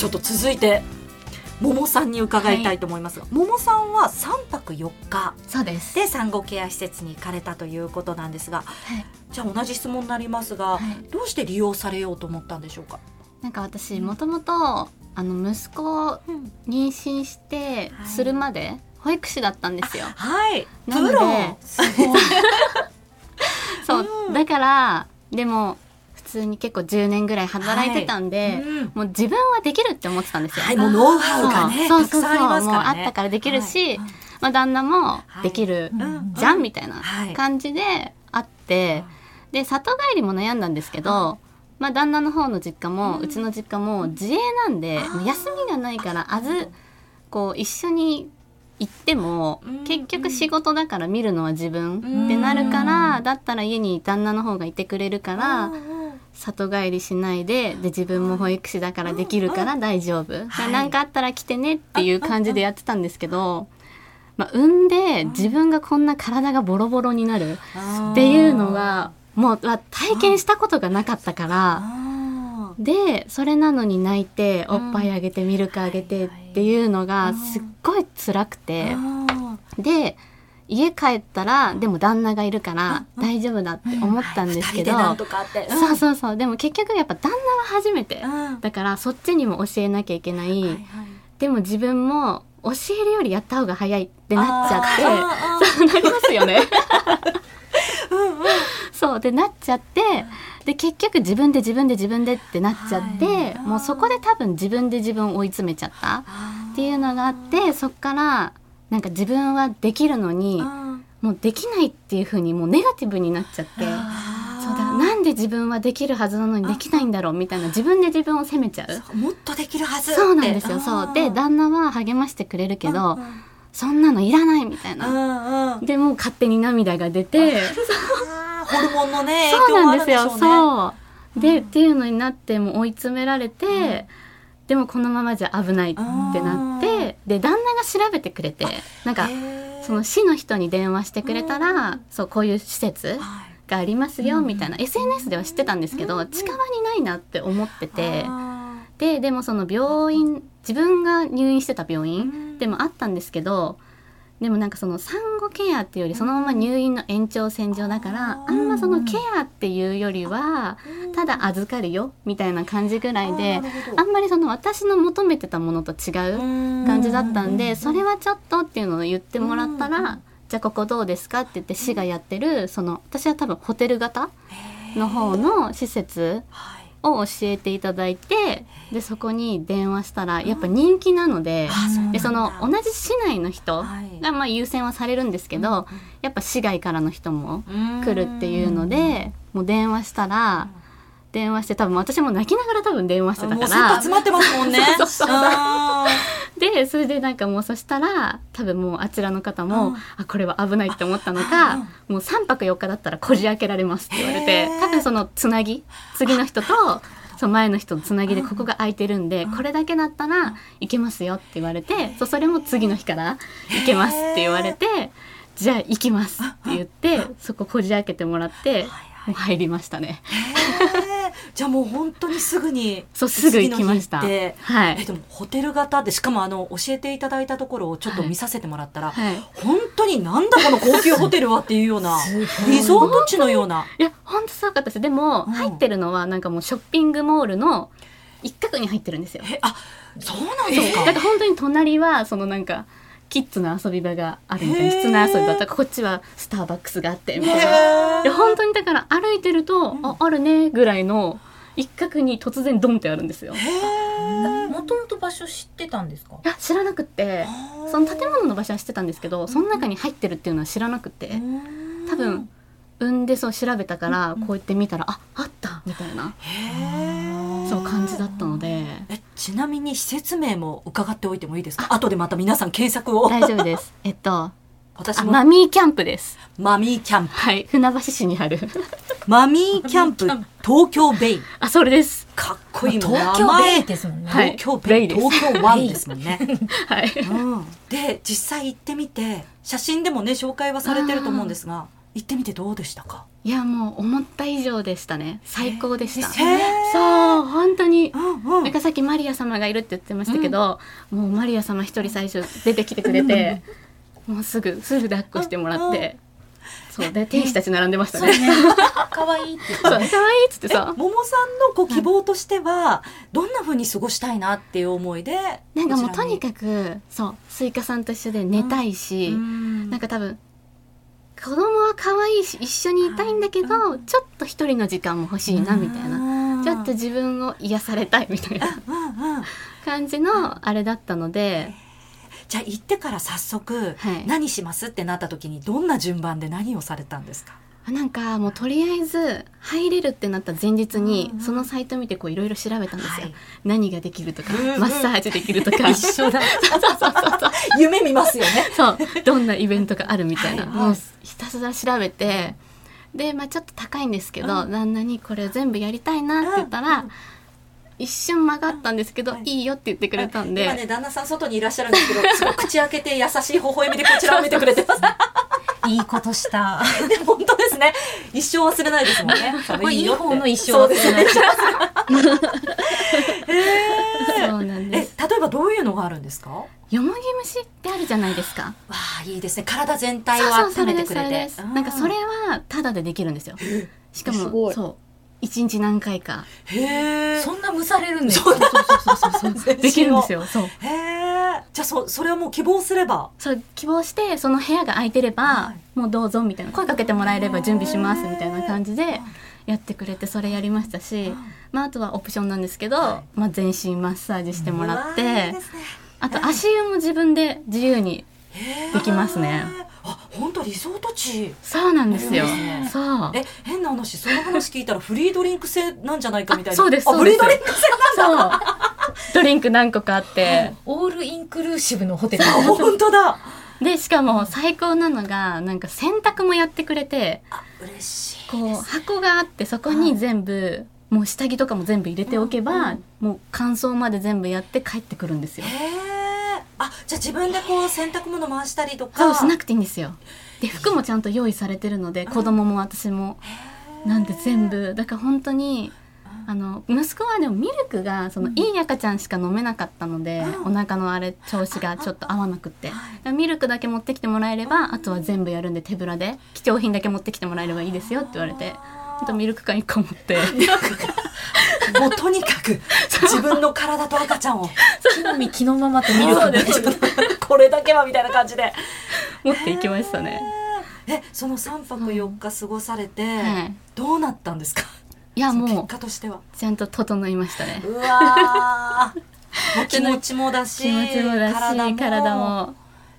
ちょっと続いて桃さんに伺いたいと思いますが、桃さんは3泊4日そうです。で産後ケア施設に行かれたということなんですがはい。じゃあ同じ質問になりますが、はい。どうして利用されようと思ったんでしょうか、なんか私もともとあの息子を妊娠してはい。するまで保育士だったんですよ。はい。プなので そう、うん。だからでも普通に結構10年ぐらい働いてたんで、うん。もう自分はできるって思ってたんですよ。はいもうノウハウがねそう。そうそうねもうあったからできるし、はい。まあ、旦那もできるうん。じゃんみたいなはい感じであって、で里帰りも悩んだんですけど、まあ、旦那の方の実家も、うちの実家も自営なんで休みがないからあずこう一緒に行ってもうん。結局仕事だから見るのは自分ってなるからだったら家に旦那の方がいてくれるから里帰りしないでで自分も保育士だからできるから大丈夫。はい。何かあったら来てねっていう感じでやってたんですけど、まあ、産んで自分がこんな体がボロボロになるっていうのがもうまあ体験したことがなかったから。あでそれなのに泣いておっぱいあげてミルクあげてっていうのがすっごい辛くーて。あで家帰ったらでも旦那がいるから大丈夫だって思ったんーですけどそうそうそう。でも結局やっぱ旦那は初めて。うん。だからそっちにも教えなきゃいけない、でも自分も教えるよりやった方が早いってなっちゃってそうなりますよね。そう。でなっちゃってで結局自分で自分で自分でってなっちゃって、はい。もうそこで多分自分で自分を追い詰めちゃったっていうのがあってそっからなんか自分はできるのにうんもうできないっていう風にもうネガティブになっちゃって。そうだなんで自分はできるはずなのにできないんだろうみたいな自分で自分を責めちゃう。もっとできるはずそうなんですよ。そう。で旦那は励ましてくれるけど、うんうん。そんなのいらないみたいな、うんうん。でもう勝手に涙が出てホルモンのね そうなんですよ。影響もあるんでしょうね。そう。で、っていうのになってもう追い詰められて、でもこのままじゃ危ないってなってで旦那が調べてくれてなんかその市の人に電話してくれたら、そうこういう施設はいがありますよみたいな、SNS では知ってたんですけど、近場にないなって思ってて。あででもその病院自分が入院してた病ー院でもあったんですけどでもなんかその産後ケアっていうよりそのまま入院の延長線上だからあんまそのケアっていうよりはただ預かるよみたいな感じぐらいであんまりその私の求めてたものと違う感じだったんでそれはちょっとっていうのを言ってもらったらじゃあここどうですかって言って市がやってるその私は多分ホテル型の方の施設はいを教えていただいてでそこに電話したらやっぱ人気なのでうなんだ。でその同じ市内の人はい。がまあ優先はされるんですけどやっぱ市外からの人もうん。来るっていうのでもう電話したら電話して多分私も泣きながら多分電話してたから。詰まってますもんね。そうそうそうあでそれでなんかもうそしたら多分もうあちらの方も、うん。あこれは危ないって思ったのか、もう3泊4日だったらこじ開けられますって言われて多分そのつなぎ次の人とその前の人のつなぎでここが空いてるんで、これだけだったら行けますよって言われて、そうそれも次の日から行けますって言われて、じゃあ行きますって言って、そここじ開けてもらって、入りましたね。じゃあもう本当にすぐにそうすぐ行きました。はい。えでもホテル型でしかもあの教えていただいたところをちょっと見させてもらったら、はい。本当になんだこの高級ホテルはっていうような リゾート地のようないや本当すごかったですでも、うん入ってるのはなんかもうショッピングモールの一角に入ってるんですよ。えあそうなんですかだから本当に隣はそのなんかキッズの遊び場があるみたいな室内遊び場とかこっちはスターバックスがあってみたいな。本当にだから歩いてると、ああるねぐらいの一角に突然ドンってあるんですよ。いもともと場所知ってたんですか？や知らなくってその建物の場所は知ってたんですけどその中に入ってるっていうのは知らなくて。多分産んでそう調べたからこうやって見たらああったみたいな。そう感じだったので。えちなみに施設名も伺っておいてもいいですか？後でまた皆さん検索を。大丈夫です。えっと私マミーキャンプです。マミーキャンプ。はい。船橋市にある。マミーキャンプ東京ベイ。あそれです。かっこいいもん東京ベイですもんね、はい東京ベイ。東京ワンですもんね。はい。うん。で実際行ってみて写真でもね紹介はされてると思うんですが行ってみてどうでしたか？いやもう思った以上でしたね。最高でした。へー。そう本当に。うんうん。なんかさっきマリア様がいるって言ってましたけど、もうマリア様一人最初出てきてくれてもうすぐすぐ抱っこしてもらってそうで天使たち並んでましたね。そうね。可愛いって言って。そう可愛いね。っつってえさ桃さんのこう希望としては、どんな風に過ごしたいなっていう思いでなんかもうとにくかくそうスイカさんと一緒で寝たいし、ななんか多分子供は可愛いし一緒にいたいんだけど、ちょっと一人の時間も欲しいなみたいな、なちょっと自分を癒されたいみたいな。感じのあれだったので、じゃあ行ってから早速、はい。何しますってなった時にどんな順番で何をされたんですか？なんかもうとりあえず入れるってなった前日にうんうん。そのサイト見てこういろいろ調べたんですよ、はい。何ができるとかうんうん。マッサージできるとか。一緒だ。夢見ますよね。そう。どんなイベントがあるみたいな、はい。もうひたすら調べてで、まあ、ちょっと高いんですけど、うん旦那にこれ全部やりたいなって言ったら、うん。一瞬曲がったんですけど、はい。い、いよって言ってくれたんで、今ね旦那さん外にいらっしゃるんですけど すごい口開けて優しい微笑みでこちらを見てくれてます。いいことした。で本当ね一生忘れないですもんね。これいいよっの一生そうですね。そうなんです。え例えばどういうのがあるんですか？わよもぎ虫ってあるじゃないですか。あいいですね。体全体を温めてくれて。なんかそれはタダでできるんですよ。しかもそう一日何回か。へえそんな蒸されるんですそうか。そうそうそうそう。できるんですよ。そう。へえじゃあそそれはもう希望すれば。そう希望してその部屋が空いてれば、はもうどうぞみたいな。声かけてもらえれば準備しますみたいな感じでやってくれてそれやりましたし、まあ、あとはオプションなんですけど、はまあ、全身マッサージしてもらってね。あと足湯も自分で自由にできますね。あ本当リゾート地。そうなんですよ。そう。え変な話その話聞いたらフリードリンク制なんじゃないかみたいな。あそうですあフリそうです。ードリンク制そう。ドリンク何個かあって。オールインクルーシブのホテル。あ本当だ。でしかも最高なのがなんか洗濯もやってくれてあ嬉しいこう箱があってそこに全部もう下着とかも全部入れておけば、うんうんもう乾燥まで全部やって帰ってくるんですよ。へえあじゃあ自分でこう洗濯物回したりとか。そうしなくていいんですよ。で服もちゃんと用意されてるので子供も私も。なんで全部。だから本当にあの息子はでもミルクがそのいい赤ちゃんしか飲めなかったので、うん。お腹のあれ調子がちょっと合わなくって、ミルクだけ持ってきてもらえれば、あとは全部やるんで手ぶらで貴重品だけ持ってきてもらえればいいですよって言われてあとミルク缶1個持って。もうとにかく自分の体と赤ちゃんを木の実木のままと見るとそうです。これだけはみたいな感じで。持っていきましたね。えその3泊4日過ごされて、はい。どうなったんですか？いやもう果としては。ちゃんと整いましたね。うわ 気持ちもだし体も。体も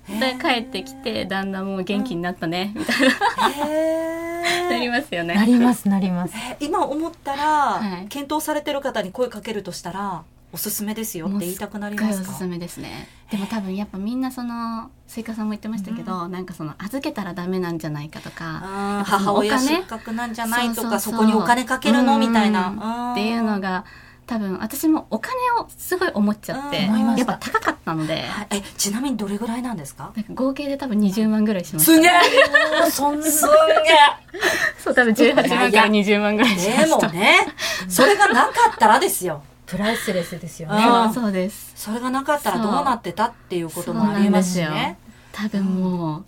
で帰ってきて旦那も元気になったね、みたいな。なりますよね。なりますなります。え今思ったら、はい。検討されてる方に声かけるとしたらおすすめですよって言いたくなりすっごいますか？おすすめですね。でも多分やっぱみんなそのスイカさんも言ってましたけど、なんかその預けたらダメなんじゃないかとか母親お金失格なんじゃないとかそうそうそう。そこにお金かけるの？みたいな、うん。っていうのが多分私もお金をすごい思っちゃって、うん。やっぱ高かったので、はい。えちなみにどれぐらいなんですか？合計で多分20万ぐらいしました。すげえ。そんなすんげ そう多分18万から20万ぐらいしえました。でもねそれがなかったらですよ。プライスレスですようん。ね。そうそうです。それがなかったらどうなってたっていうこともありえますしなんですね多分もう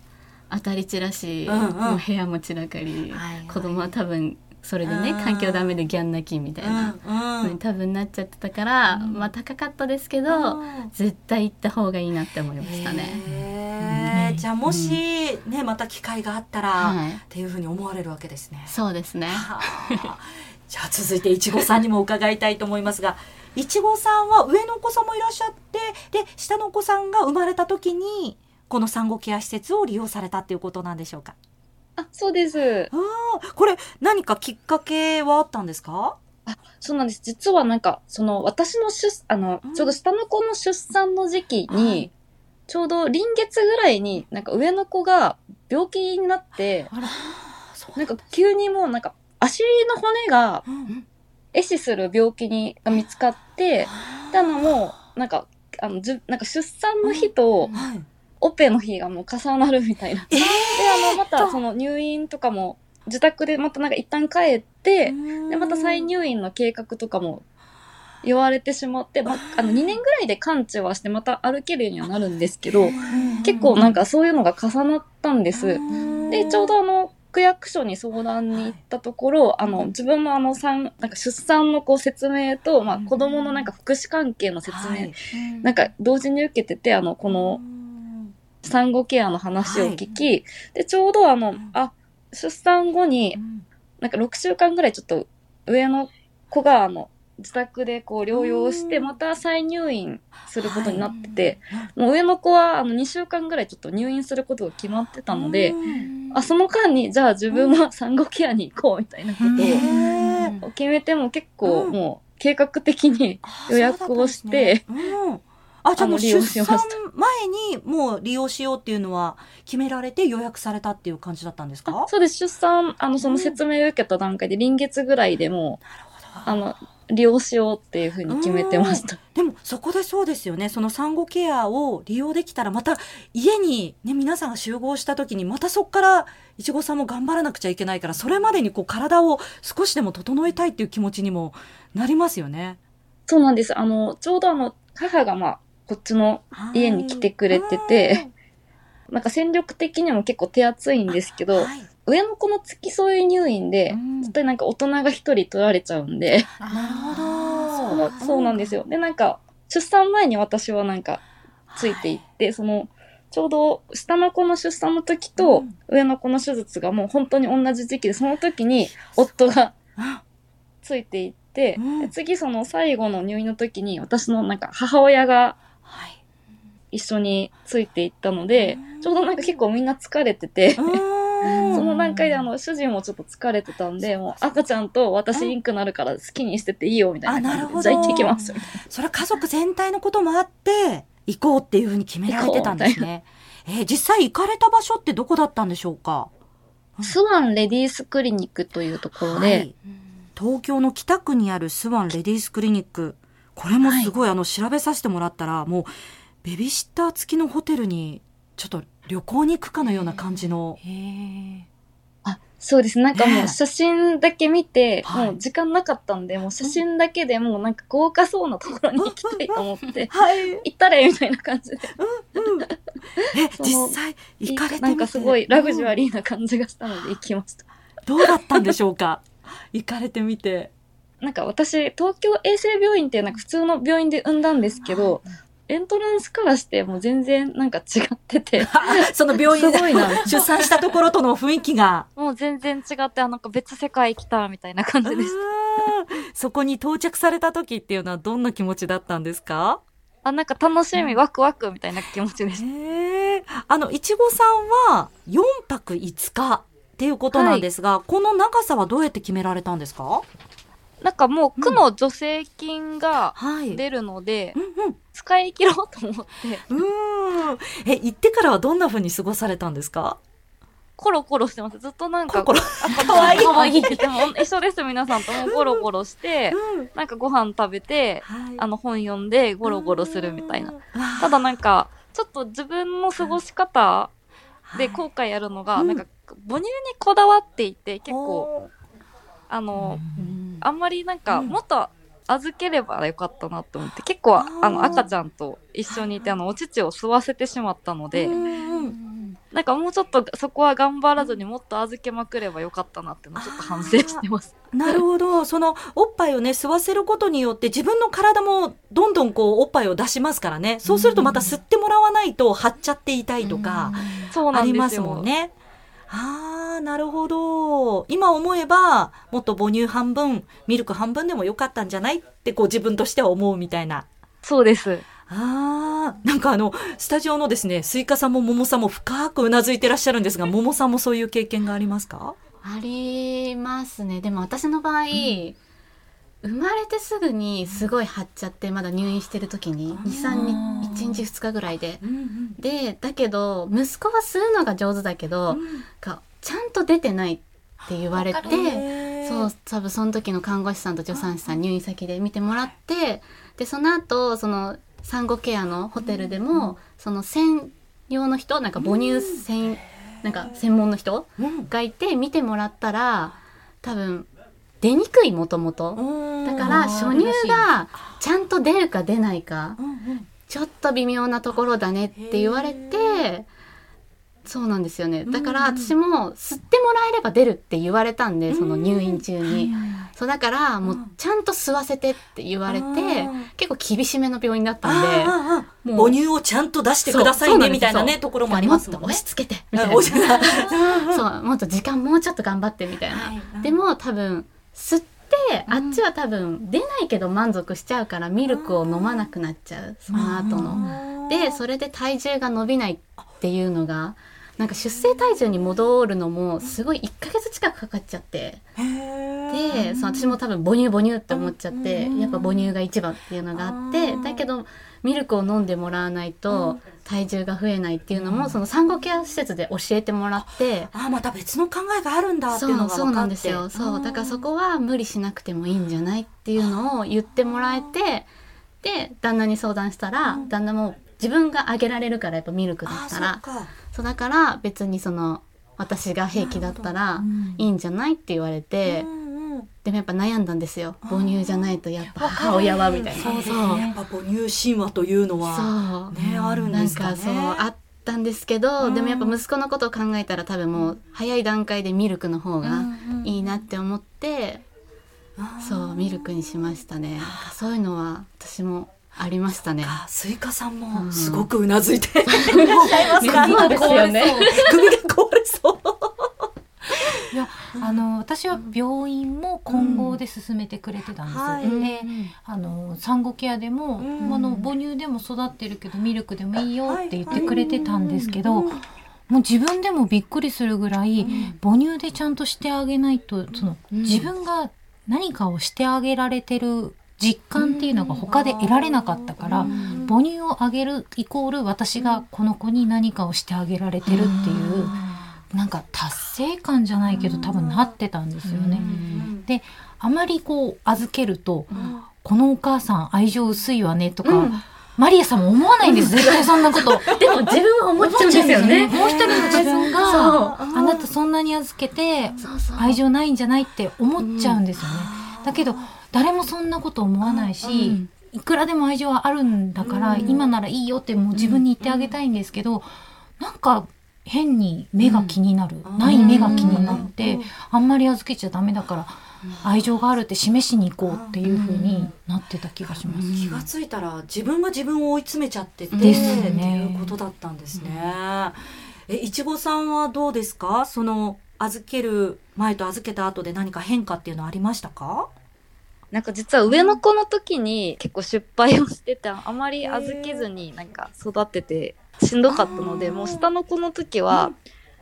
当たり散らし、うんうん。もう部屋も散らかり、はいはい。子供は多分それでねうん。環境ダメでギャン泣きみたいな。うんうん。のに多分なっちゃってたから、まあ高かったですけど、うん。絶対行った方がいいなって思いましたね。じゃあもし、ねまた機会があったら、はい。っていうふうに思われるわけですね。そうですね。はあ。じゃあ続いていちごさんにも伺いたいと思いますがいちごさんは上のお子さんもいらっしゃってで下のお子さんが生まれた時にこの産後ケア施設を利用されたっていうことなんでしょうか？あ、そうです。ああこれ何かきっかけはあったんですか？そうなんです。実はなんか、その、私の出、あのうん、ちょうど下の子の出産の時期に、はい。ちょうど臨月ぐらいに、なんか上の子が病気になって、あらなんか急にもうなんか足の骨がうん。壊死する病気にが見つかって、で、あのもう、なんか、あの、じゅなんか出産の日とはいオペの日がもう重なるみたいな。えーで、あの、またその入院とかも自宅でまたなんか一旦帰って、でで、また再入院の計画とかも言われてしまって、まあ、あの、2年ぐらいで完治はしてまた歩けるようにはなるんですけど、結構なんかそういうのが重なったんです。で、ちょうどあの、区役所に相談に行ったところ、あの、自分のあの、産、なんか出産のこう説明と、まあ、子供のなんか福祉関係の説明、なんか同時に受けてて、あの、この産後ケアの話を聞き、で、ちょうどあの、あ、出産後に、なんか6週間ぐらいちょっと上の子があの、自宅でこう療養して、うん。また再入院することになってて、もう上の子はあの2週間ぐらいちょっと入院することが決まってたので、あ、その間に、じゃあ自分も産後ケアに行こうみたいなことを決めても結構うん。もう計画的に予約をして、うんあ、じゃあもう出産前にもう利用しようっていうのは決められて予約されたっていう感じだったんですか？あそうです、出産、あの、その説明を受けた段階で臨月ぐらいでもう、あの、利用しようっていうふうに決めてました。でもそこでそうですよねその産後ケアを利用できたらまた家にね皆さんが集合した時にまたそこからいちごさんも頑張らなくちゃいけないからそれまでにこう体を少しでも整えたいっていう気持ちにもなりますよね。そうなんです。あの、ちょうどあの、母がまあ、こっちの家に来てくれてて、なんか戦力的にも結構手厚いんですけど、はい。上の子の付き添い入院で、うん。絶対なんか大人が一人取られちゃうんで、なるほそどうそうなんですよ。で、なんか、出産前に私はなんか、ついていって、その、ちょうど下の子の出産の時とうん。上の子の手術がもう本当に同じ時期で、その時に夫がついていって、うん。で次その最後の入院の時に私のなんか母親がはい。一緒についていったので、ちょうどなんか結構みんな疲れてて、うん。その段階であの主人もちょっと疲れてたんで、もう赤ちゃんと私インクなるから好きにしてていいよみたいな感じで、じゃあ行ってきますみたいな。それは家族全体のこともあって行こうっていうふうに決められてたんですね。えー実際行かれた場所ってどこだったんでしょうか？スワンレディースクリニックというところで、はい。東京の北区にあるスワンレディースクリニックこれもすごい、あの調べさせてもらったらもうベビーシッター付きのホテルにちょっと旅行に行くかのような感じの、あ、そうです。なんかもう写真だけ見て、はい。もう時間なかったんで、もう写真だけでもうなんか豪華そうなところに行きたいと思って、はい、行ったれみたいな感じで。え その実際行かれてみて？なんかすごいラグジュアリリーな感じがしたので行きました。どうだったんでしょうか？行かれてみてなんか私、東京衛生病院っていうなんか普通の病院で産んだんですけど、エントランスからしてもう全然なんか違ってて、その病院すごいな出産したところとの雰囲気が。もう全然違って、あなんか別世界来たみたいな感じでした。そこに到着された時っていうのはどんな気持ちだったんですか？あ、なんか楽しみ、ワクワクみたいな気持ちでした。へえあのいちごさんは4泊5日っていうことなんですが、この長さはどうやって決められたんですか？なんかもう区の助成金がはい。出るので、うん使い切ろうと思って、うんうーん。え行ってからはどんな風に過ごされたんですか？コロコロしてます。ずっとなんか、コロ赤ちゃんかわいい。でも一緒です、皆さんとも。ゴロゴロして、うん。なんかご飯食べて、はい。あの本読んでゴロゴロするみたいな。うん。ただなんか、ちょっと自分の過ごし方ではい。後悔やるのが、うんなんか母乳にこだわっていて、結構、あの、うんあんまりなんか、うんもっと預ければよかったなと思って、結構、あの、赤ちゃんと一緒にいて、あの、お乳を吸わせてしまったので、うんうんなんかもうちょっとそこは頑張らずにもっと預けまくればよかったなってのをちょっと反省してます。なるほど。そのおっぱいをね、吸わせることによって自分の体もどんどんこうおっぱいを出しますからね。そうするとまた吸ってもらわないと張っちゃっていたいとかありますんですよ。もんね。ああ、なるほど。今思えば、もっと母乳半分、ミルク半分でもよかったんじゃないってこう自分としては思うみたいな。そうです。ああ、なんかあの、スタジオのですね、スイカさんも桃さんも深くうなずいてらっしゃるんですが、桃さんもそういう経験がありますか？ありますねでも私の場合、生まれてすぐにすごい張っちゃってまだ入院してる時に23日1日2日ぐらいで。うんうん。でだけど息子は吸うのが上手だけど、がちゃんと出てないって言われてそう多分その時の看護師さんと助産師さん入院先で見てもらってでその後その産後ケアのホテルでも、その専用の人なんか母乳専なんか専門の人うん。がいて見てもらったら多分出にくいもともと。だから初乳がちゃんと出るか出ないかうんうん。ちょっと微妙なところだねって言われてそうなんですよね。だからうん。私も吸ってもらえれば出るって言われたんでその入院中に。そうだからもうちゃんと吸わせてって言われてうん結構厳しめの病院だったんで母乳をちゃんと出してくださいねみたいなねところもありますもんね。もっと押し。付けて。みたいなそうもっと時間もうちょっと頑張ってみたいな、はい。でも多分吸ってあっちは多分出ないけど満足しちゃうからミルクを飲まなくなっちゃうその後の。でそれで体重が伸びないっていうのがなんか出生体重に戻るのもすごい1ヶ月近くかかっちゃって。でその私も多分母乳母乳って思っちゃってうん。やっぱ母乳が一番っていうのがあってだけどミルクを飲んでもらわないと体重が増えないっていうのもその産後ケア施設で教えてもらって。あまた別の考えがあるんだってそいうのが分かって。うそうなんですよ。そうだからそこは無理しなくてもいいんじゃないっていうのを言ってもらえてで旦那に相談したらうん。旦那も自分があげられるからやっぱミルクだあったら。そうだから別にその私が平気だったらいいんじゃないって言われてうんうんでもやっぱ悩んだんですよ。母乳じゃないとやっぱ。母親はみたいな。そうですねやっぱ母乳神話というのはそう。ねあるんなんですかね。かそうあったんですけど、うん。でもやっぱ息子のことを考えたら多分もう早い段階でミルクの方がいいなって思って、そうミルクにしましたね。そういうのは私もありましたね。あスイカさんうもん。すごくうなずいて。いらっしゃいますか？そうですよね。首が壊れそう。いやあの私は病院も混合で進めてくれてたんです、はい。であの産後ケアでも、うん。あの母乳でも育ってるけどミルクでもいいよって言ってくれてたんですけど、もう自分でもびっくりするぐらい、母乳でちゃんとしてあげないとその、うん。自分が何かをしてあげられてる実感っていうのが他で得られなかったから、うん。母乳をあげるイコール私がこの子に何かをしてあげられてるっていう、なんか達成感じゃないけど多分なってたんですよね。であまりこう預けると、このお母さん愛情薄いわねとか、うん。マリアさんも思わないんです。絶対そんなこと。でも自分は思っちゃうんですよね。もう一人の自分が、あなたそんなに預けて愛情ないんじゃないって思っちゃうんですよね。だけど誰もそんなこと思わないし、うん。いくらでも愛情はあるんだから、うん。今ならいいよってもう自分に言ってあげたいんですけど、なんか変に目が気になる、うん。ない目が気になって、うん。あんまり預けちゃダメだから、愛情があるって示しに行こうっていう風になってた気がします。うん。気がついたら自分が自分を追い詰めちゃってて、ですってねいうことだったんですね。えいちごさんはどうですか？その預ける前と預けた後で何か変化っていうのありましたか？なんか実は上の子の時に結構失敗をしてて、あまり預けずになんか育っててしんどかったので、もう下の子の時は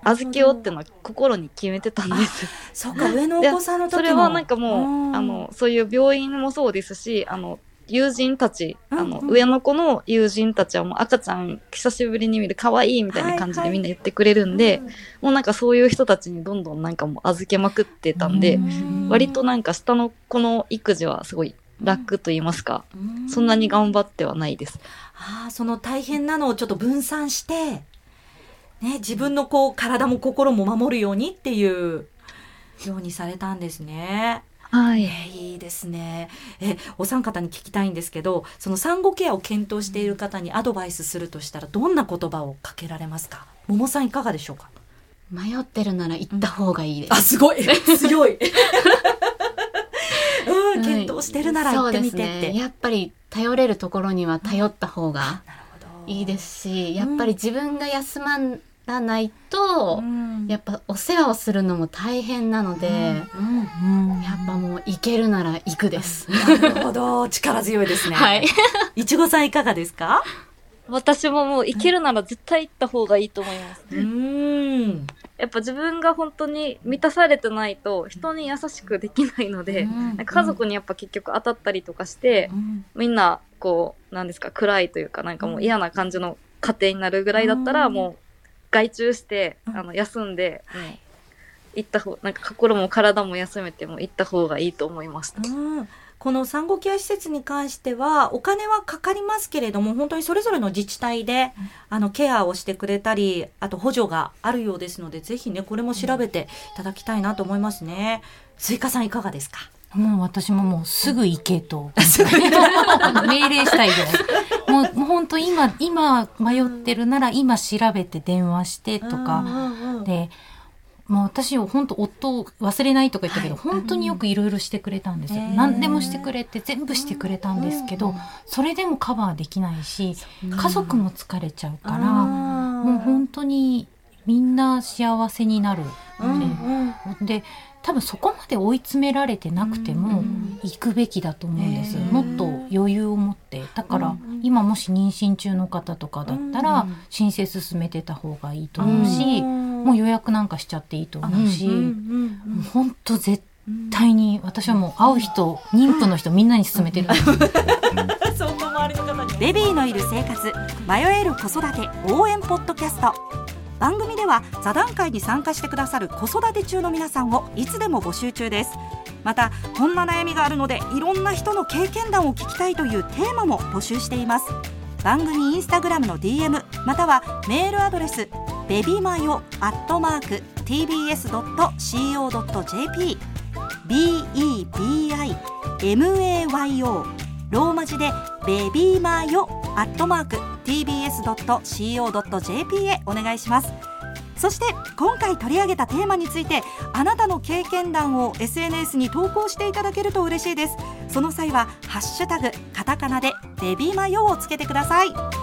預けようってのは心に決めてたんです。そうか 上のお子さんの時も。それはなんかもう、ん。あの、そういう病院もそうですし、あの、友人たち、あの、うん。うん上の子の友人たちはもう赤ちゃん久しぶりに見る可愛いみたいな感じはいはい。でみんな言ってくれるんで、もうなんかそういう人たちにどんどんなんかもう預けまくってたんで、うん。割となんか下の子の育児はすごい楽と言いますか、うんそんなに頑張ってはないです。ああその大変なのをちょっと分散して、ね、自分のこう体も心も守るようにっていうようにされたんですね。はえ。ーいいですね。え、お三方に聞きたいんですけど、その産後ケアを検討している方にアドバイスするとしたら、どんな言葉をかけられますか？桃さんいかがでしょうか？迷ってるなら行った方がいいですあ、すごい 強いうん、はい検討してるなら行ってみてって。ねやっぱり頼れるところには頼った方が。いいですしやっぱり自分が休まらないと、うんやっぱお世話をするのも大変なので、うんやっぱもう行けるなら行くです。なるほど。力強いですね。はい。いちごさんいかがですか？私ももう行けるなら絶対行った方がいいと思います。うーん。やっぱ自分が本当に満たされてないと人に優しくできないので、なんか家族にやっぱ結局当たったりとかして、みんなこう、なんですか、暗いというかなんかもう嫌な感じの家庭になるぐらいだったら、うんもう外注して、うんあの、休んで、もう行った方、なんか心も体も休めても行った方がいいと思いました。うんこの産後ケア施設に関してはお金はかかりますけれども本当にそれぞれの自治体で、あのケアをしてくれたりあと補助があるようですのでぜひねこれも調べていただきたいなと思いますね。追加さんいかがですか？もう私ももうすぐ行けと。命令したいぐらい。もうもう本当今、今迷ってるなら今調べて電話してとか。で、もう私を本当夫を忘れないとか言ったけど、本当によくいろいろしてくれたんですよ。何でもしてくれて全部してくれたんですけど、それでもカバーできないし、家族も疲れちゃうから、もう本当にみんな幸せになる。で、多分そこまで追い詰められてなくても行くべきだと思うんです、もっと余裕を持って。だから今もし妊娠中の方とかだったら申請進めてた方がいいと思うし、もう予約なんかしちゃっていいと思うし、本当絶対に私はもう会う人妊婦の人みんなに勧めてる。ベビーのいる生活迷える子育て応援ポッドキャスト。番組では座談会に参加してくださる子育て中の皆さんをいつでも募集中です。またこんな悩みがあるのでいろんな人の経験談を聞きたいというテーマも募集しています。番組インスタグラムの DM またはメールアドレスベビマヨアットマーク tbs.co.jp bebimayo ローマ字でベビーマヨアットマーク tbs.co.jp へお願いします。そして今回取り上げたテーマについてあなたの経験談を SNS に投稿していただけると嬉しいです。その際はハッシュタグカタカナでベビーマヨをつけてください。